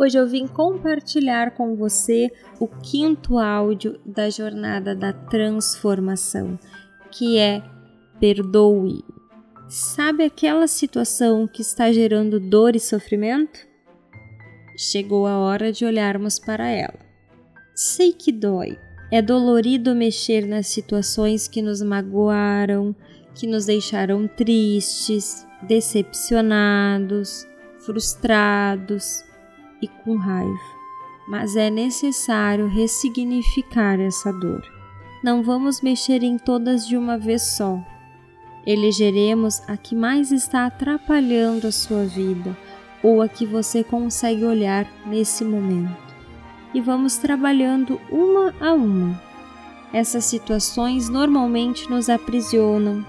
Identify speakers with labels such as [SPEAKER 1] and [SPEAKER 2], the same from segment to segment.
[SPEAKER 1] Hoje eu vim compartilhar com você o quinto áudio da jornada da transformação, que é Perdoe. Sabe aquela situação que está gerando dor e sofrimento? Chegou a hora de olharmos para ela. Sei que dói. É dolorido mexer nas situações que nos magoaram, que nos deixaram tristes, decepcionados, frustrados e com raiva, mas é necessário ressignificar essa dor. Não vamos mexer em todas de uma vez só. Elegeremos a que mais está atrapalhando a sua vida ou a que você consegue olhar nesse momento. E vamos trabalhando uma a uma. Essas situações normalmente nos aprisionam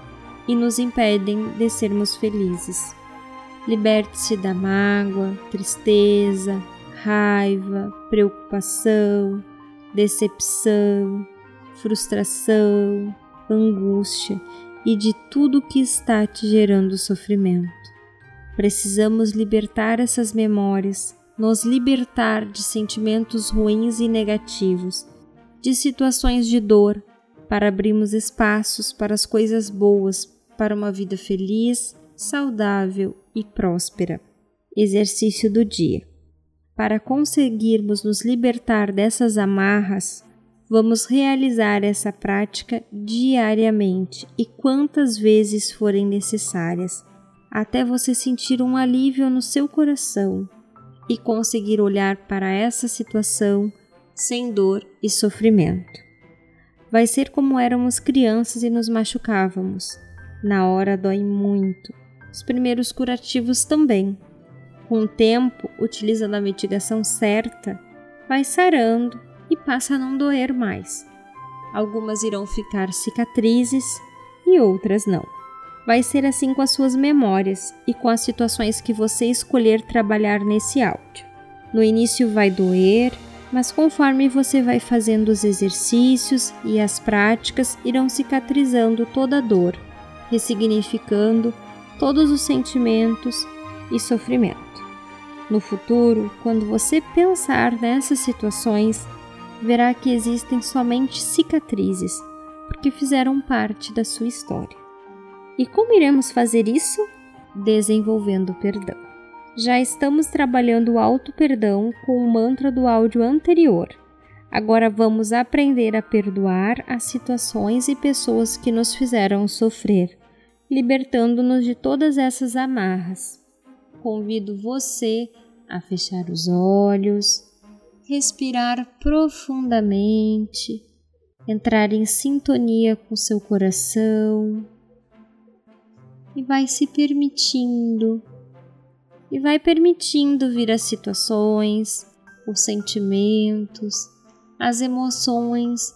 [SPEAKER 1] e nos impedem de sermos felizes. Liberte-se da mágoa, tristeza, raiva, preocupação, decepção, frustração, angústia e de tudo que está te gerando sofrimento. Precisamos libertar essas memórias, nos libertar de sentimentos ruins e negativos, de situações de dor, para abrirmos espaços para as coisas boas, para uma vida feliz, saudável e próspera. Exercício do dia. Para conseguirmos nos libertar dessas amarras, vamos realizar essa prática diariamente e quantas vezes forem necessárias, até você sentir um alívio no seu coração e conseguir olhar para essa situação sem dor e sofrimento. Vai ser como éramos crianças e nos machucávamos. Na hora dói muito, os primeiros curativos também. Com o tempo, utilizando a mitigação certa, vai sarando e passa a não doer mais. Algumas irão ficar cicatrizes e outras não. Vai ser assim com as suas memórias e com as situações que você escolher trabalhar nesse áudio. No início vai doer, mas conforme você vai fazendo os exercícios e as práticas, irão cicatrizando toda a dor, ressignificando todos os sentimentos e sofrimento. No futuro, quando você pensar nessas situações, verá que existem somente cicatrizes, porque fizeram parte da sua história. E como iremos fazer isso? Desenvolvendo o perdão. Já estamos trabalhando o auto-perdão com o mantra do áudio anterior. Agora vamos aprender a perdoar as situações e pessoas que nos fizeram sofrer libertando-nos de todas essas amarras. Convido você a fechar os olhos, respirar profundamente, entrar em sintonia com seu coração e vai se permitindo e vai permitindo vir as situações, os sentimentos, as emoções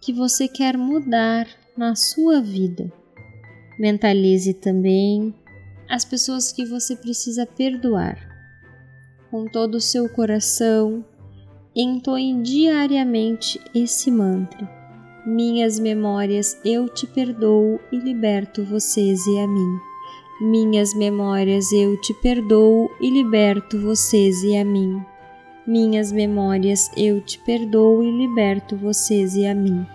[SPEAKER 1] que você quer mudar na sua vida. Mentalize também as pessoas que você precisa perdoar. Com todo o seu coração, entoe diariamente esse mantra. Minhas memórias, eu te perdoo e liberto vocês e a mim. Minhas memórias, eu te perdoo e liberto vocês e a mim. Minhas memórias, eu te perdoo e liberto vocês e a mim.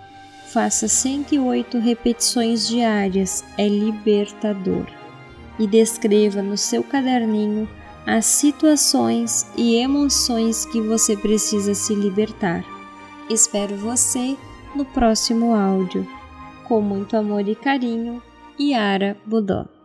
[SPEAKER 1] Faça 108 repetições diárias, é libertador. E descreva no seu caderninho as situações e emoções que você precisa se libertar. Espero você no próximo áudio. Com muito amor e carinho, Yara Budó.